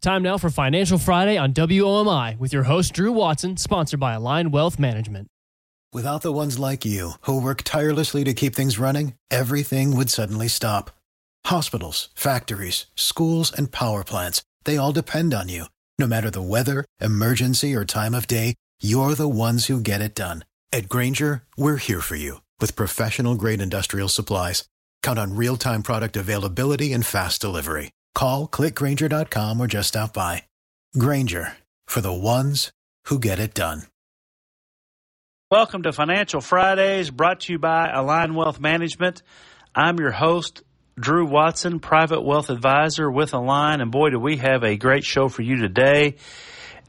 Time now for Financial Friday on WOMI with your host, Drew Watson, sponsored by Align Wealth Management. Without the ones like you, who work tirelessly to keep things running, everything would suddenly stop. Hospitals, factories, schools, and power plants, they all depend on you. No matter the weather, emergency, or time of day, you're the ones who get it done. At Grainger, we're here for you with professional grade industrial supplies. Count on real time product availability and fast delivery. Call clickgrainger.com or just stop by. Grainger for the ones who get it done. Welcome to Financial Fridays brought to you by Align Wealth Management. I'm your host, Drew Watson, private wealth advisor with Align. And boy, do we have a great show for you today.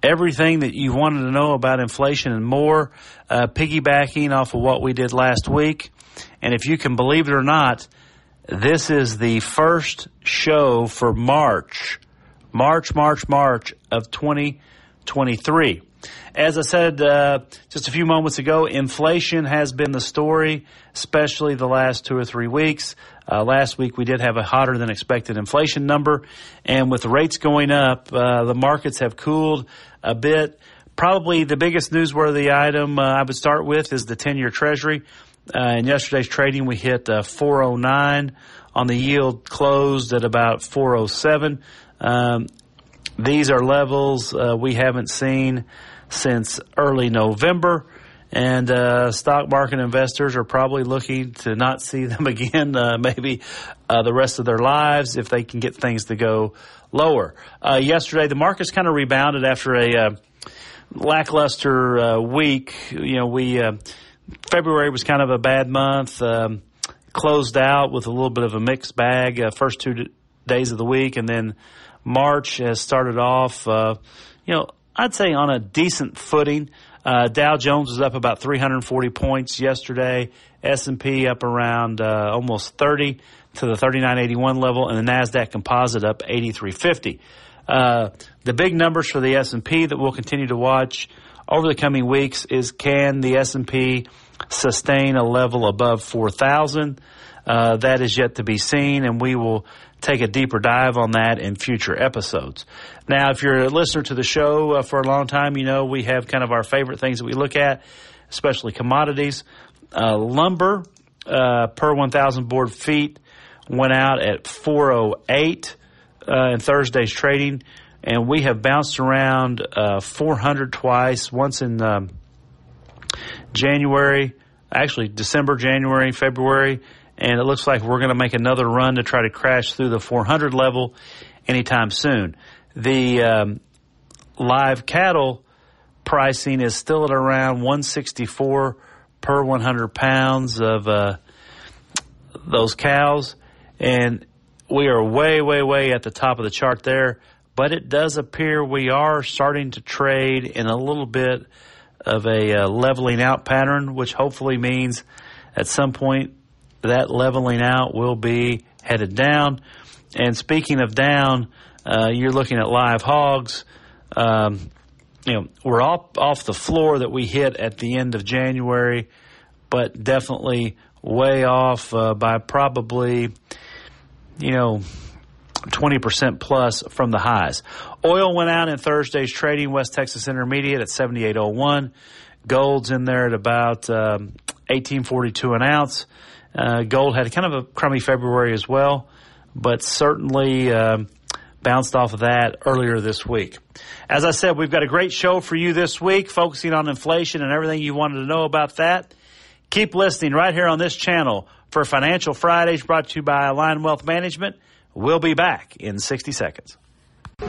Everything that you wanted to know about inflation and more, uh, piggybacking off of what we did last week. And if you can believe it or not, this is the first show for March, March, March, March of 2023. As I said uh, just a few moments ago, inflation has been the story, especially the last two or three weeks. Uh, last week we did have a hotter than expected inflation number, and with rates going up, uh, the markets have cooled a bit. Probably the biggest newsworthy item uh, I would start with is the 10 year Treasury. Uh, in yesterday's trading, we hit uh, 409 on the yield, closed at about 407. Um, these are levels uh, we haven't seen since early November, and uh, stock market investors are probably looking to not see them again, uh, maybe uh, the rest of their lives if they can get things to go lower. yesterday, the markets kind of rebounded after a lackluster week. You know, we February was kind of a bad month. Um, closed out with a little bit of a mixed bag uh, first two days of the week, and then March has started off. Uh, you know, I'd say on a decent footing. Uh, Dow Jones was up about 340 points yesterday. S&P up around uh, almost 30 to the 3981 level, and the Nasdaq Composite up 8350. Uh, the big numbers for the S&P that we'll continue to watch over the coming weeks is can the S&P sustain a level above 4,000? Uh, that is yet to be seen, and we will take a deeper dive on that in future episodes. Now, if you're a listener to the show uh, for a long time, you know we have kind of our favorite things that we look at, especially commodities. Uh, lumber uh, per 1,000 board feet went out at 408 uh, in Thursday's trading and we have bounced around uh, 400 twice. Once in um, January, actually December, January, February, and it looks like we're going to make another run to try to crash through the 400 level anytime soon. The um, live cattle pricing is still at around 164 per 100 pounds of uh, those cows, and we are way, way, way at the top of the chart there but it does appear we are starting to trade in a little bit of a uh, leveling out pattern, which hopefully means at some point that leveling out will be headed down. And speaking of down, uh, you're looking at live hogs. Um, you know, we're off off the floor that we hit at the end of January, but definitely way off uh, by probably, you know, 20% plus from the highs. Oil went out in Thursday's trading, West Texas Intermediate at 78.01. Gold's in there at about um, 18.42 an ounce. Uh, gold had kind of a crummy February as well, but certainly um, bounced off of that earlier this week. As I said, we've got a great show for you this week, focusing on inflation and everything you wanted to know about that. Keep listening right here on this channel for Financial Fridays brought to you by Align Wealth Management. We'll be back in 60 seconds.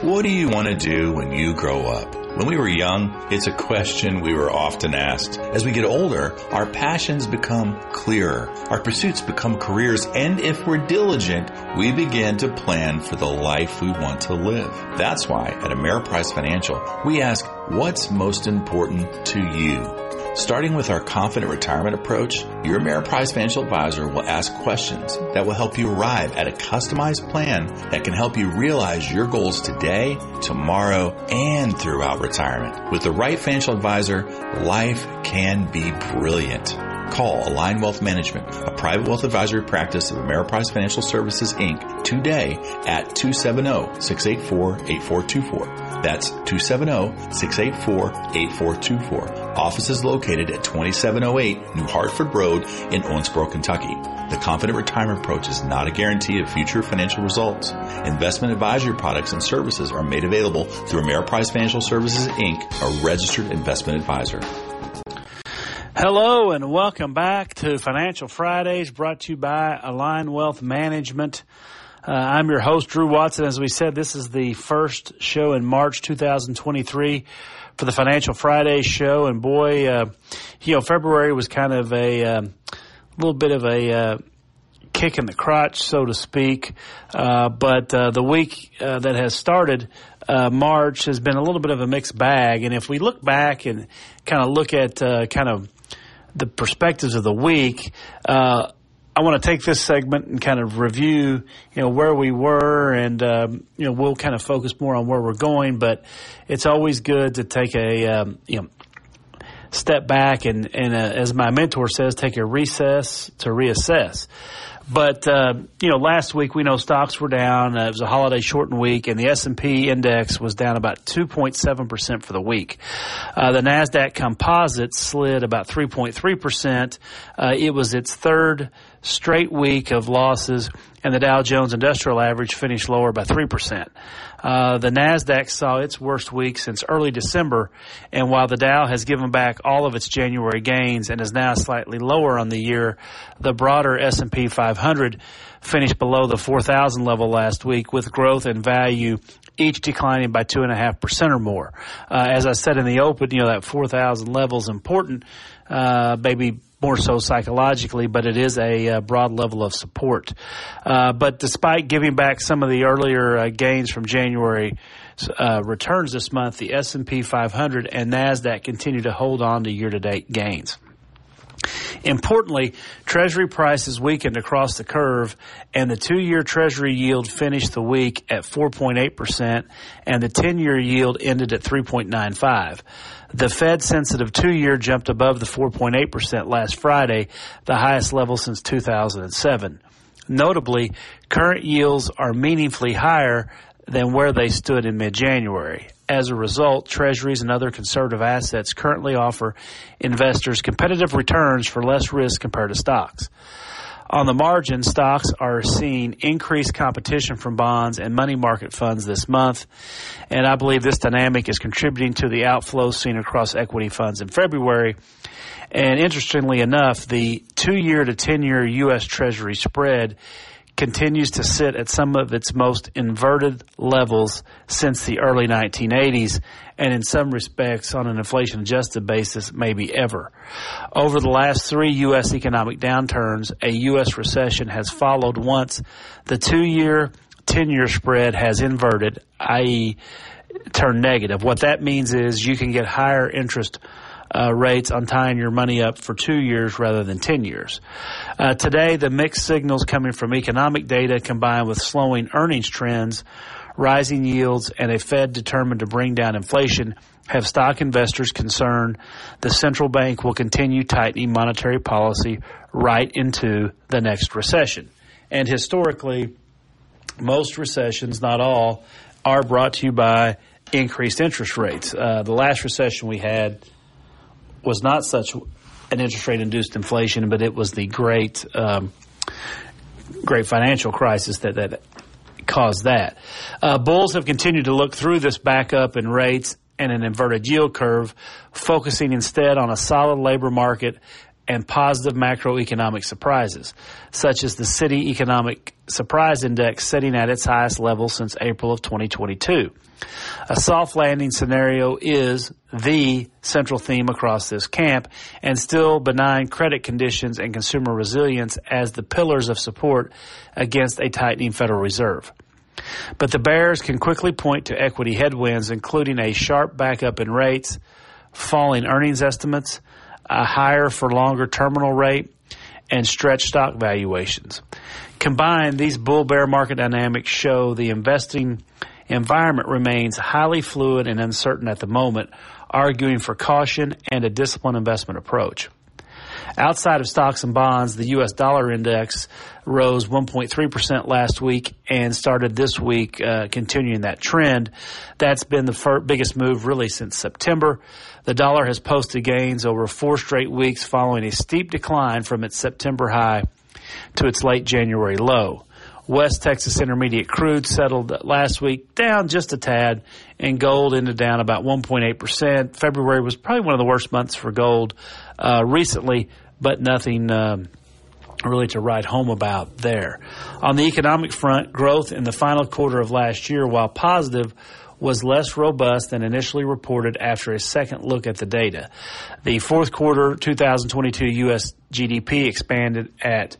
What do you want to do when you grow up? When we were young, it's a question we were often asked. As we get older, our passions become clearer. Our pursuits become careers. And if we're diligent, we begin to plan for the life we want to live. That's why at Ameriprise Financial, we ask, what's most important to you? Starting with our confident retirement approach, your Ameriprise financial advisor will ask questions that will help you arrive at a customized plan that can help you realize your goals today, tomorrow, and throughout retirement. With the right financial advisor, life can be brilliant. Call Align Wealth Management, a private wealth advisory practice of Ameriprise Financial Services Inc. today at 270-684-8424. That's 270-684-8424. Office is located at 2708 New Hartford Road in Owensboro, Kentucky. The Confident Retirement Approach is not a guarantee of future financial results. Investment advisory products and services are made available through Ameriprise Financial Services Inc., a registered investment advisor. Hello and welcome back to Financial Fridays brought to you by Align Wealth Management. Uh, I'm your host, Drew Watson. As we said, this is the first show in March 2023 for the Financial Friday show. And boy, uh, you know, February was kind of a uh, little bit of a uh, kick in the crotch, so to speak. Uh, but uh, the week uh, that has started, uh, March, has been a little bit of a mixed bag. And if we look back and kind of look at kind of the perspectives of the week, I want to take this segment and kind of review, you know, where we were, and um, you know, we'll kind of focus more on where we're going. But it's always good to take a, um, you know, step back and, and uh, as my mentor says, take a recess to reassess. But uh, you know, last week we know stocks were down. Uh, it was a holiday shortened week, and the S and P index was down about 2.7 percent for the week. Uh, the Nasdaq Composite slid about 3.3 percent. Uh, it was its third straight week of losses, and the Dow Jones Industrial Average finished lower by 3%. Uh, the NASDAQ saw its worst week since early December, and while the Dow has given back all of its January gains and is now slightly lower on the year, the broader S&P 500 finished below the 4,000 level last week with growth and value each declining by two and a half percent or more. Uh, as I said in the open, you know, that 4,000 level is important, uh, maybe more so psychologically, but it is a, uh, broad level of support. Uh, but despite giving back some of the earlier uh, gains from January uh, returns this month, the S&P 500 and Nasdaq continue to hold on to year-to-date gains. Importantly, Treasury prices weakened across the curve, and the two-year Treasury yield finished the week at 4.8%, and the 10-year yield ended at 3.95. The Fed sensitive two year jumped above the 4.8% last Friday, the highest level since 2007. Notably, current yields are meaningfully higher than where they stood in mid January. As a result, treasuries and other conservative assets currently offer investors competitive returns for less risk compared to stocks. On the margin, stocks are seeing increased competition from bonds and money market funds this month, and I believe this dynamic is contributing to the outflows seen across equity funds in February. And interestingly enough, the two year to 10 year U.S. Treasury spread continues to sit at some of its most inverted levels since the early 1980s, and in some respects, on an inflation adjusted basis, maybe ever. Over the last three U.S. economic downturns, a U.S. recession has followed once the two year, 10 year spread has inverted, i.e., turned negative. What that means is you can get higher interest uh, rates on tying your money up for two years rather than 10 years. Uh, today, the mixed signals coming from economic data combined with slowing earnings trends, rising yields, and a Fed determined to bring down inflation have stock investors concerned the central bank will continue tightening monetary policy right into the next recession. And historically, most recessions, not all, are brought to you by increased interest rates. Uh, the last recession we had was not such an interest rate induced inflation, but it was the great, um, great financial crisis that, that caused that. Uh, bulls have continued to look through this backup in rates and an inverted yield curve, focusing instead on a solid labor market and positive macroeconomic surprises, such as the Citi Economic Surprise Index sitting at its highest level since April of 2022. A soft landing scenario is the central theme across this camp, and still benign credit conditions and consumer resilience as the pillars of support against a tightening Federal Reserve. But the bears can quickly point to equity headwinds, including a sharp backup in rates, falling earnings estimates, a higher for longer terminal rate, and stretched stock valuations. Combined, these bull bear market dynamics show the investing environment remains highly fluid and uncertain at the moment, arguing for caution and a disciplined investment approach. Outside of stocks and bonds, the U.S. dollar index rose 1.3% last week and started this week uh, continuing that trend. That's been the biggest move really since September. The dollar has posted gains over four straight weeks following a steep decline from its September high to its late January low. West Texas Intermediate crude settled last week down just a tad, and gold ended down about 1.8%. February was probably one of the worst months for gold uh, recently, but nothing. Um, really to write home about there. On the economic front, growth in the final quarter of last year, while positive, was less robust than initially reported after a second look at the data. The fourth quarter 2022 U.S. GDP expanded at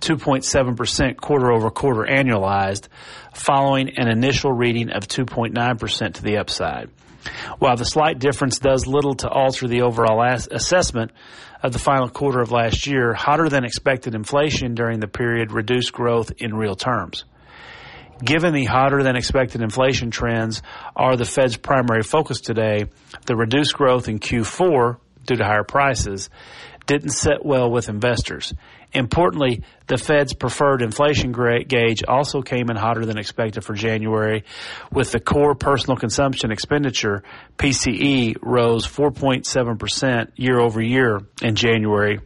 2.7% quarter over quarter annualized, following an initial reading of 2.9% to the upside. While the slight difference does little to alter the overall as- assessment of the final quarter of last year, hotter than expected inflation during the period reduced growth in real terms. Given the hotter than expected inflation trends are the Fed's primary focus today, the reduced growth in Q4 due to higher prices didn't sit well with investors. Importantly, the Fed's preferred inflation gauge also came in hotter than expected for January, with the core personal consumption expenditure, PCE, rose 4.7% year over year in January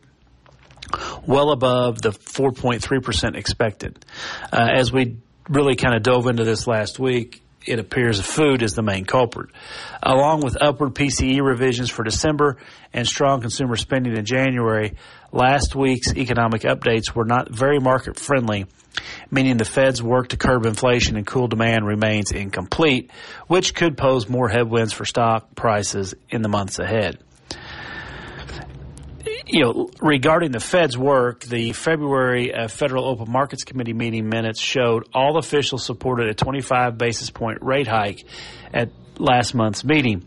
well above the 4.3% expected. Uh, as we really kind of dove into this last week, it appears food is the main culprit. Along with upward PCE revisions for December and strong consumer spending in January, last week's economic updates were not very market friendly, meaning the Fed's work to curb inflation and cool demand remains incomplete, which could pose more headwinds for stock prices in the months ahead you know, regarding the Fed's work, the February uh, Federal Open Markets Committee meeting minutes showed all officials supported a 25 basis point rate hike at last month's meeting,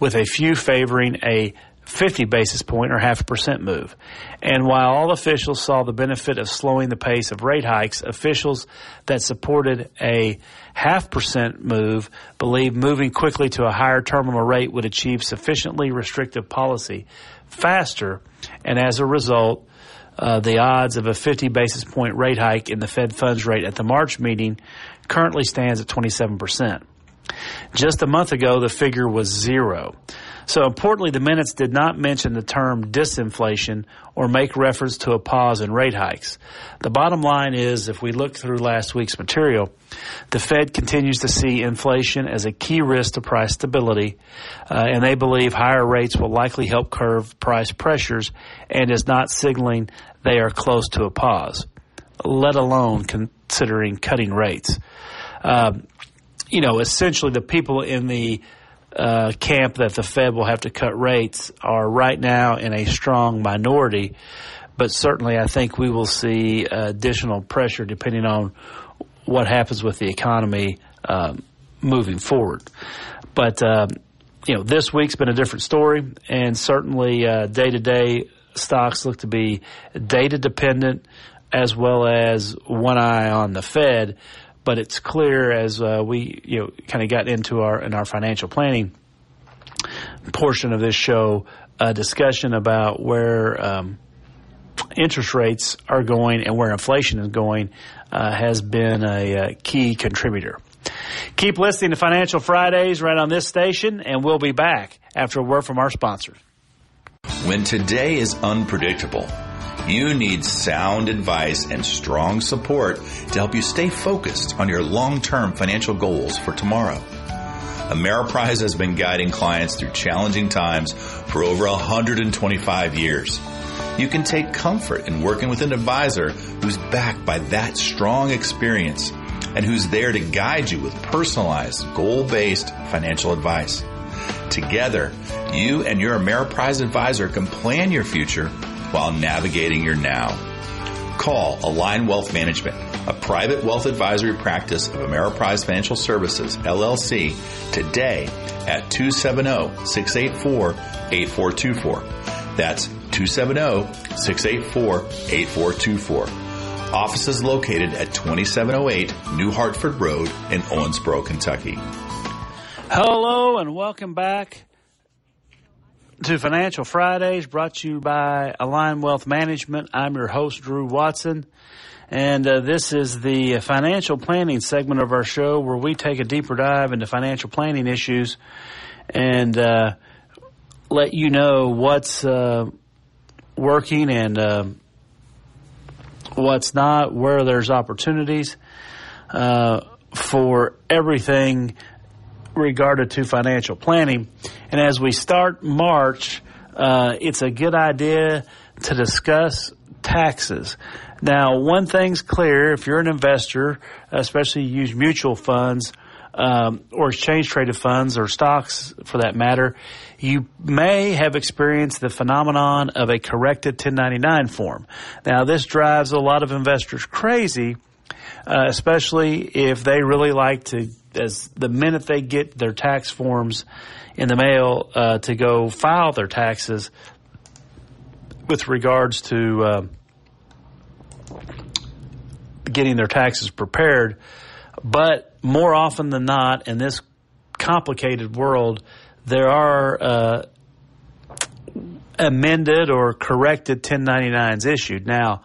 with a few favoring a 50 basis point or half a percent move. And while all officials saw the benefit of slowing the pace of rate hikes, officials that supported a half percent move believed moving quickly to a higher terminal rate would achieve sufficiently restrictive policy faster, and as a result, uh, the odds of a 50 basis point rate hike in the Fed funds rate at the March meeting currently stands at 27%. Just a month ago, the figure was zero. So importantly, the minutes did not mention the term disinflation or make reference to a pause in rate hikes. The bottom line is, if we look through last week's material, the Fed continues to see inflation as a key risk to price stability, uh, and they believe higher rates will likely help curb price pressures and is not signaling they are close to a pause, let alone considering cutting rates. Um, you know, essentially the people in the uh, camp that the Fed will have to cut rates are right now in a strong minority, but certainly I think we will see additional pressure depending on what happens with the economy um, moving forward. But um, you know, this week's been a different story, and certainly day to day stocks look to be data dependent as well as one eye on the Fed but it's clear as uh, we you know kind of got into our in our financial planning portion of this show a discussion about where um, interest rates are going and where inflation is going uh, has been a, a key contributor. Keep listening to Financial Fridays right on this station, and we'll be back after a word from our sponsors. When today is unpredictable you need sound advice and strong support to help you stay focused on your long-term financial goals for tomorrow. Ameriprise has been guiding clients through challenging times for over 125 years. You can take comfort in working with an advisor who's backed by that strong experience and who's there to guide you with personalized, goal-based financial advice. Together, you and your Ameriprise advisor can plan your future while navigating your now. Call Align Wealth Management, a private wealth advisory practice of Ameriprise Financial Services, LLC, today at 270-684-8424. That's 270-684-8424. Offices located at 2708 New Hartford Road in Owensboro, Kentucky. Hello and welcome back to Financial Fridays, brought to you by Align Wealth Management. I'm your host, Drew Watson, and uh, this is the financial planning segment of our show where we take a deeper dive into financial planning issues and uh, let you know what's uh, working and uh, what's not, where there's opportunities uh, for everything regarded to financial planning. And as we start March, uh, it's a good idea to discuss taxes. Now, one thing's clear if you're an investor, especially you use mutual funds um, or exchange traded funds or stocks for that matter, you may have experienced the phenomenon of a corrected 1099 form. Now, this drives a lot of investors crazy. Uh, especially if they really like to as the minute they get their tax forms in the mail uh, to go file their taxes with regards to uh, getting their taxes prepared. But more often than not, in this complicated world, there are uh, amended or corrected 1099s issued. Now,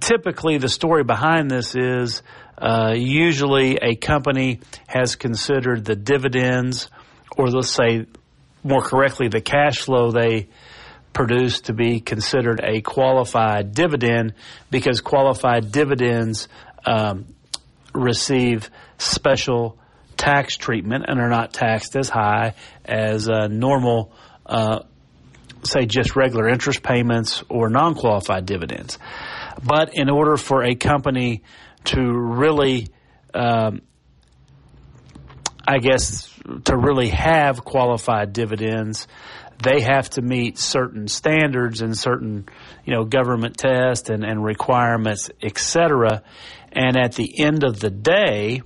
typically the story behind this is uh, usually, a company has considered the dividends, or let's say more correctly, the cash flow they produce to be considered a qualified dividend because qualified dividends um, receive special tax treatment and are not taxed as high as uh, normal, uh, say, just regular interest payments or non qualified dividends. But in order for a company to really, um, I guess, to really have qualified dividends, they have to meet certain standards and certain, you know, government tests and, and requirements, etc. And at the end of the day,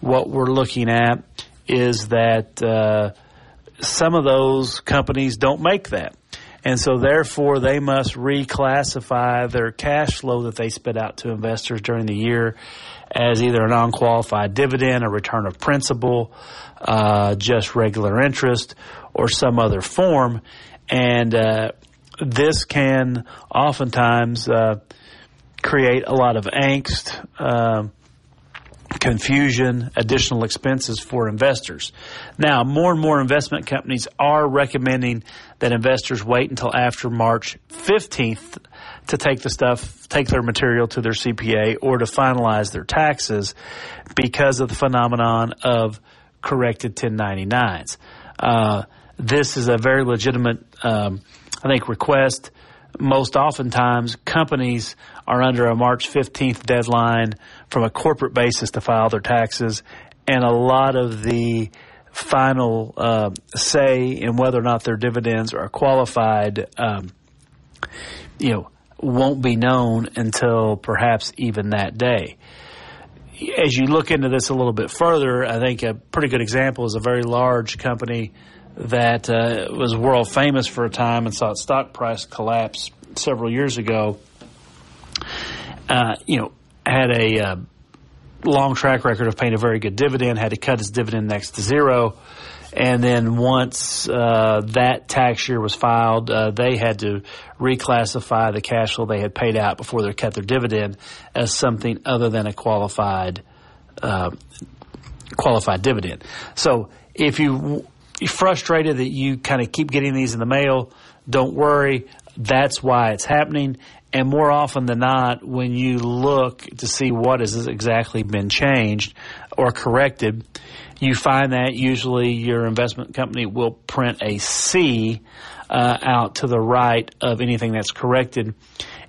what we're looking at is that uh, some of those companies don't make that. And so therefore they must reclassify their cash flow that they spit out to investors during the year as either a non-qualified dividend, a return of principal, uh, just regular interest, or some other form. And uh, this can oftentimes uh, create a lot of angst, um, confusion, additional expenses for investors. Now, more and more investment companies are recommending that investors wait until after March 15th to take the stuff, take their material to their CPA or to finalize their taxes because of the phenomenon of corrected 1099s. Uh, this is a very legitimate, um, I think, request. Most oftentimes, companies are under a March 15th deadline from a corporate basis to file their taxes, and a lot of the final uh, say in whether or not their dividends are qualified, um, you know, won't be known until perhaps even that day. As you look into this a little bit further, I think a pretty good example is a very large company that uh, was world famous for a time and saw its stock price collapse several years ago. Uh, you know, had a uh, long track record of paying a very good dividend, had to cut its dividend next to zero. And then once uh, that tax year was filed, uh, they had to reclassify the cash flow they had paid out before they cut their dividend as something other than a qualified uh, qualified dividend. So if you you're frustrated that you kind of keep getting these in the mail, don't worry. That's why it's happening. And more often than not, when you look to see what has exactly been changed or corrected, you find that usually your investment company will print a C uh, out to the right of anything that's corrected.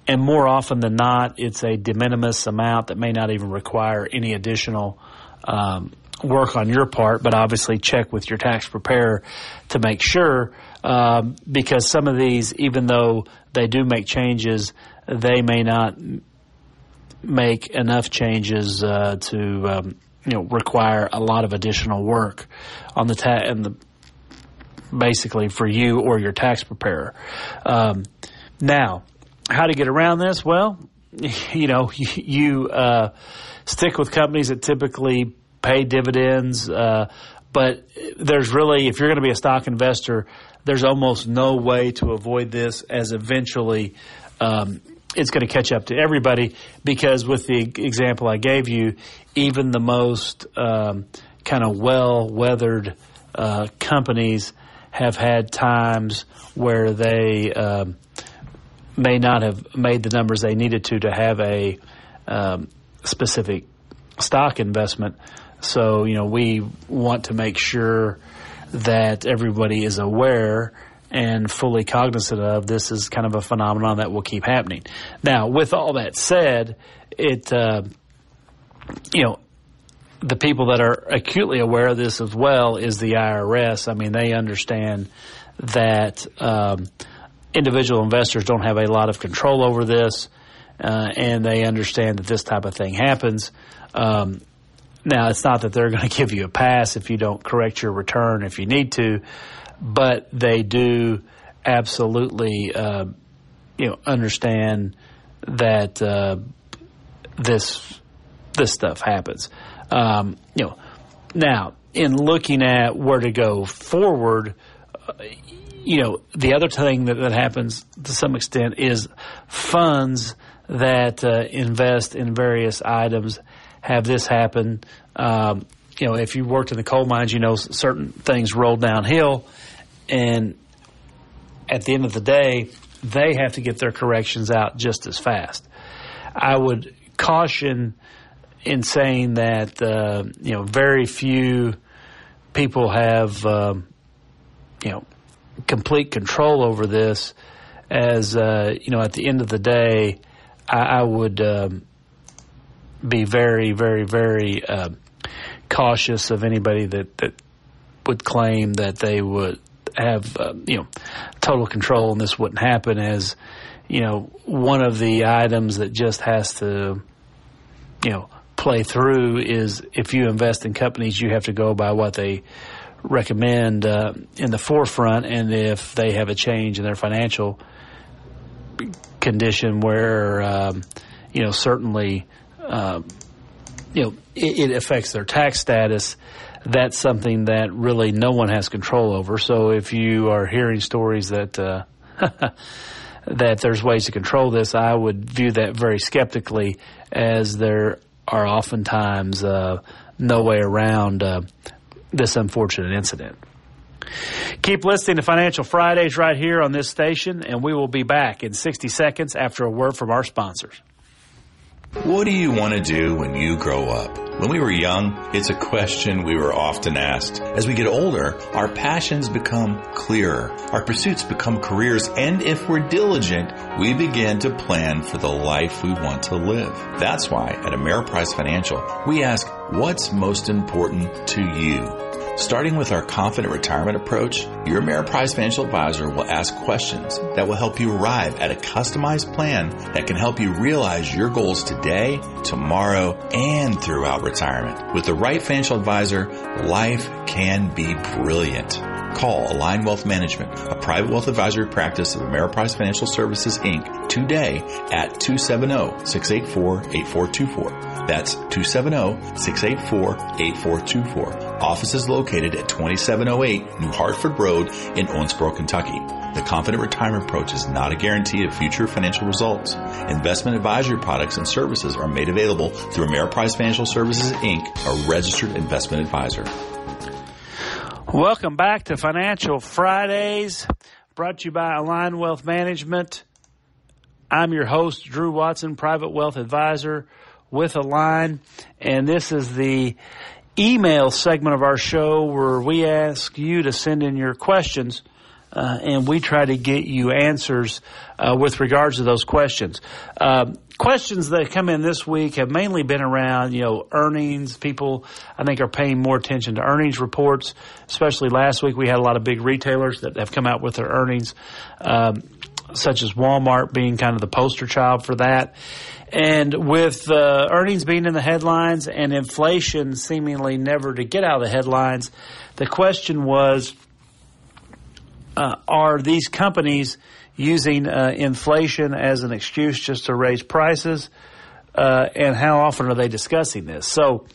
And more often than not, it's a de minimis amount that may not even require any additional um, work on your part, but obviously check with your tax preparer to make sure. Um, because some of these, even though they do make changes, they may not make enough changes uh, to um, you know require a lot of additional work on the tax and the basically for you or your tax preparer. Um, now, how to get around this? Well, you know, you uh, stick with companies that typically pay dividends. Uh, but there's really, if you're going to be a stock investor, there's almost no way to avoid this as eventually um, it's going to catch up to everybody because with the example I gave you, even the most um, kind of well weathered uh, companies have had times where they um, may not have made the numbers they needed to to have a um, specific stock investment. So, you know, we want to make sure that everybody is aware and fully cognizant of this is kind of a phenomenon that will keep happening. Now, with all that said, it, uh, you know, the people that are acutely aware of this as well is the IRS. I mean, they understand that um, individual investors don't have a lot of control over this, uh, and they understand that this type of thing happens. Um, now, it's not that they're going to give you a pass if you don't correct your return if you need to, but they do absolutely, uh, you know, understand that uh, this this stuff happens. Um, you know, now in looking at where to go forward, uh, you know, the other thing that, that happens to some extent is funds that uh, invest in various items have this happen. Um, you know, if you worked in the coal mines, you know certain things roll downhill, and at the end of the day, they have to get their corrections out just as fast. I would caution in saying that uh, you know very few people have um, you know complete control over this. As uh, you know, at the end of the day, I, I would um, be very, very, very uh, cautious of anybody that that would claim that they would have uh, you know total control and this wouldn't happen as you know one of the items that just has to you know play through is if you invest in companies, you have to go by what they recommend uh, in the forefront, and if they have a change in their financial condition where um, you know certainly uh, you know it, it, affects their tax status. That's something that really no one has control over. So if you are hearing stories that uh, that there's ways to control this, I would view that very skeptically, as there are oftentimes uh, no way around uh, this unfortunate incident. Keep listening to Financial Fridays right here on this station, and we will be back in 60 seconds after a word from our sponsors. What do you want to do when you grow up? When we were young, it's a question we were often asked. As we get older, our passions become clearer. Our pursuits become careers. And if we're diligent, we begin to plan for the life we want to live. That's why at Ameriprise Financial, we ask, what's most important to you? Starting with our confident retirement approach, your Ameriprise financial advisor will ask questions that will help you arrive at a customized plan that can help you realize your goals today, tomorrow, and throughout retirement. With the right financial advisor, life can be brilliant. Call Align Wealth Management, a private wealth advisory practice of Ameriprise Financial Services Inc. today at 270-684-8424. That's 270-684-8424. Office is located at 2708 New Hartford Road in Owensboro, Kentucky. The Confident Retirement Approach is not a guarantee of future financial results. Investment advisory products and services are made available through Ameriprise Financial Services Inc., a registered investment advisor. Welcome back to Financial Fridays, brought to you by Align Wealth Management. I'm your host, Drew Watson, private wealth advisor with Align. and this is the email segment of our show where we ask you to send in your questions. Uh, and we try to get you answers uh, with regards to those questions. Um, questions that come in this week have mainly been around, you know, earnings. People, I think, are paying more attention to earnings reports. Especially last week, we had a lot of big retailers that have come out with their earnings, um, such as Walmart being kind of the poster child for that. And with uh, earnings being in the headlines and inflation seemingly never to get out of the headlines, the question was, uh, are these companies using uh, inflation as an excuse just to raise prices? Uh, and how often are they discussing this? So,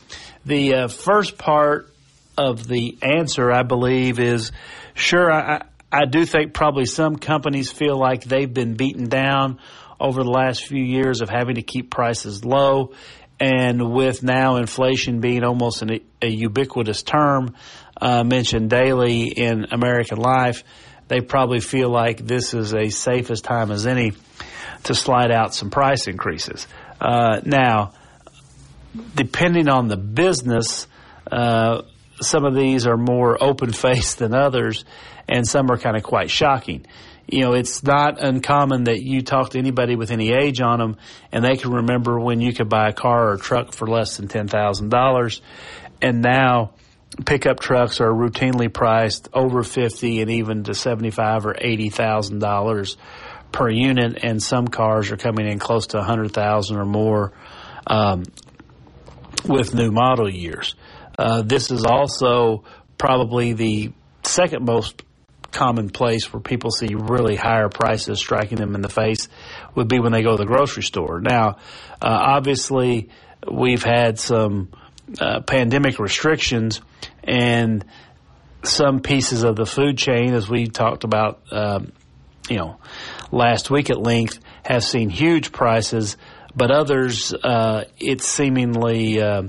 the uh, first part of the answer, I believe, is sure. I, I do think probably some companies feel like they've been beaten down over the last few years of having to keep prices low. And with now inflation being almost an, a ubiquitous term uh, mentioned daily in American life, they probably feel like this is a safe time as any to slide out some price increases. Uh, now, depending on the business, uh, some of these are more open faced than others, and some are kind of quite shocking. You know, it's not uncommon that you talk to anybody with any age on them, and they can remember when you could buy a car or a truck for less than ten thousand dollars, and now pickup trucks are routinely priced over fifty and even to seventy five or eighty thousand dollars per unit, and some cars are coming in close to a hundred thousand or more um, with new model years. Uh, this is also probably the second most common place where people see really higher prices striking them in the face would be when they go to the grocery store. Now, uh, obviously, we've had some uh, pandemic restrictions and some pieces of the food chain, as we talked about, um, you know, last week at length, have seen huge prices, but others, uh, it's seemingly uh,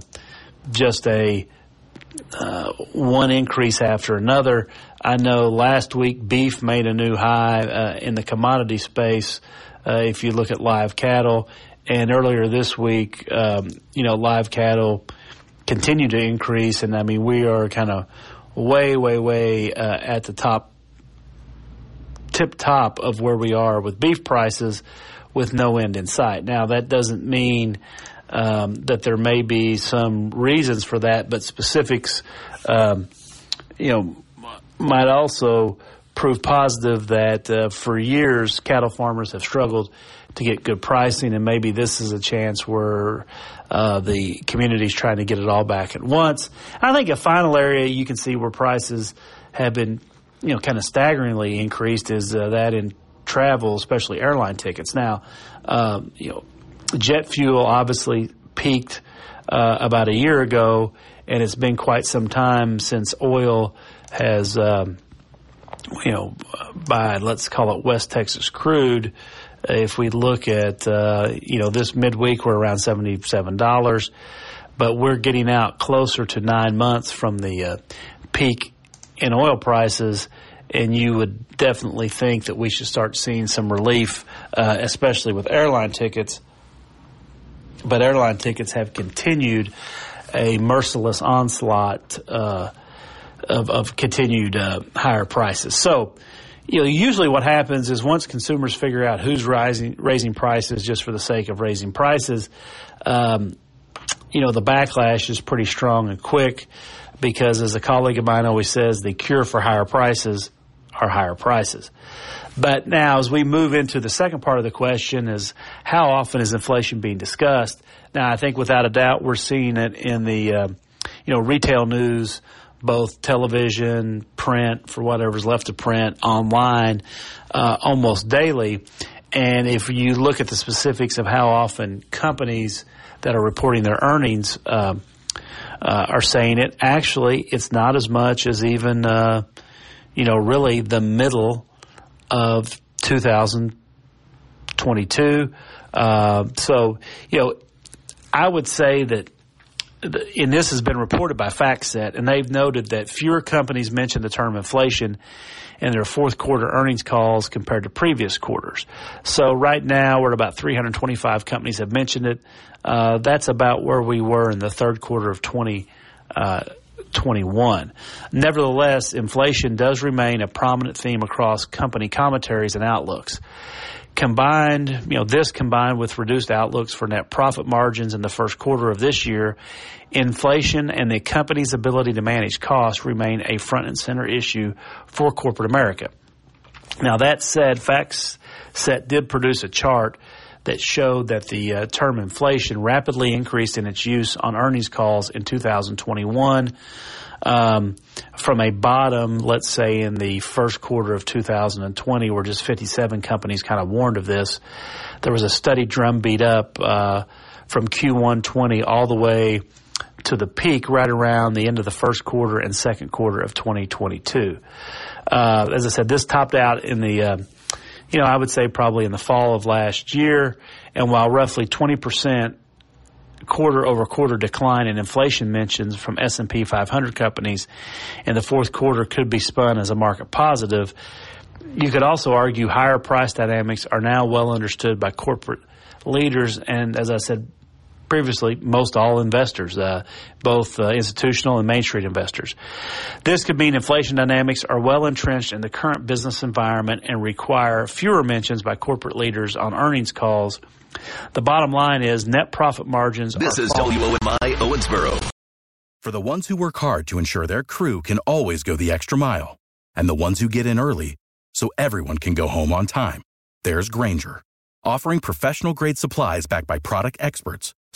just a uh, one increase after another. I know last week beef made a new high uh, in the commodity space. Uh, if you look at live cattle, and earlier this week, um, you know, live cattle continue to increase, and I mean we are kind of way, way, way uh, at the top, tip top of where we are with beef prices, with no end in sight. Now that doesn't mean um, that there may be some reasons for that, but specifics, um, you know, might also prove positive that uh, for years cattle farmers have struggled to get good pricing, and maybe this is a chance where uh, the community is trying to get it all back at once. I think a final area you can see where prices have been, you know, kind of staggeringly increased is uh, that in travel, especially airline tickets. Now, um, you know, jet fuel obviously peaked uh, about a year ago, and it's been quite some time since oil has, um, you know, by let's call it West Texas crude. If we look at, uh, you know, this midweek, we're around $77, but we're getting out closer to nine months from the uh, peak in oil prices and you would definitely think that we should start seeing some relief, uh, especially with airline tickets. But airline tickets have continued a merciless onslaught uh, of, of, continued uh, higher prices. So, you know, usually what happens is once consumers figure out who's rising, raising prices just for the sake of raising prices, um, you know, the backlash is pretty strong and quick because, as a colleague of mine always says, the cure for higher prices are higher prices. But now, as we move into the second part of the question, is how often is inflation being discussed? Now, I think without a doubt, we're seeing it in the uh, you know retail news, both television, print, for whatever's left of print, online, uh, almost daily. And if you look at the specifics of how often companies that are reporting their earnings uh, uh are saying it, actually, it's not as much as even uh, you know, really the middle of 2022. Uh, so, you know, I would say that, and this has been reported by FactSet, and they've noted that fewer companies mention the term inflation in their fourth quarter earnings calls compared to previous quarters. So right now we're at about 325 companies have mentioned it. Uh, that's about where we were in the third quarter of 20. Uh, 21. Nevertheless, inflation does remain a prominent theme across company commentaries and outlooks. Combined, you know, this combined with reduced outlooks for net profit margins in the first quarter of this year, inflation and the company's ability to manage costs remain a front and center issue for corporate America. Now that said, FactSet did produce a chart that showed that the uh, term inflation rapidly increased in its use on earnings calls in 2021. Um, from a bottom, let's say in the first quarter of 2020, where just 57 companies kind of warned of this, there was a study drumbeat up uh, from Q1 20 all the way to the peak right around the end of the first quarter and second quarter of 2022. Uh, as I said, this topped out in the, uh, you know, I would say probably in the fall of last year. And while roughly 20% quarter over quarter decline in inflation mentions from S&P 500 companies in the fourth quarter could be spun as a market positive, you could also argue higher price dynamics are now well understood by corporate leaders and, as I said previously, most all investors, uh, both uh, institutional and Main Street investors. This could mean inflation dynamics are well entrenched in the current business environment and require fewer mentions by corporate leaders on earnings calls. The bottom line is net profit margins. This is WOMI Owensboro. For the ones who work hard to ensure their crew can always go the extra mile, and the ones who get in early so everyone can go home on time, there's Grainger, offering professional grade supplies backed by product experts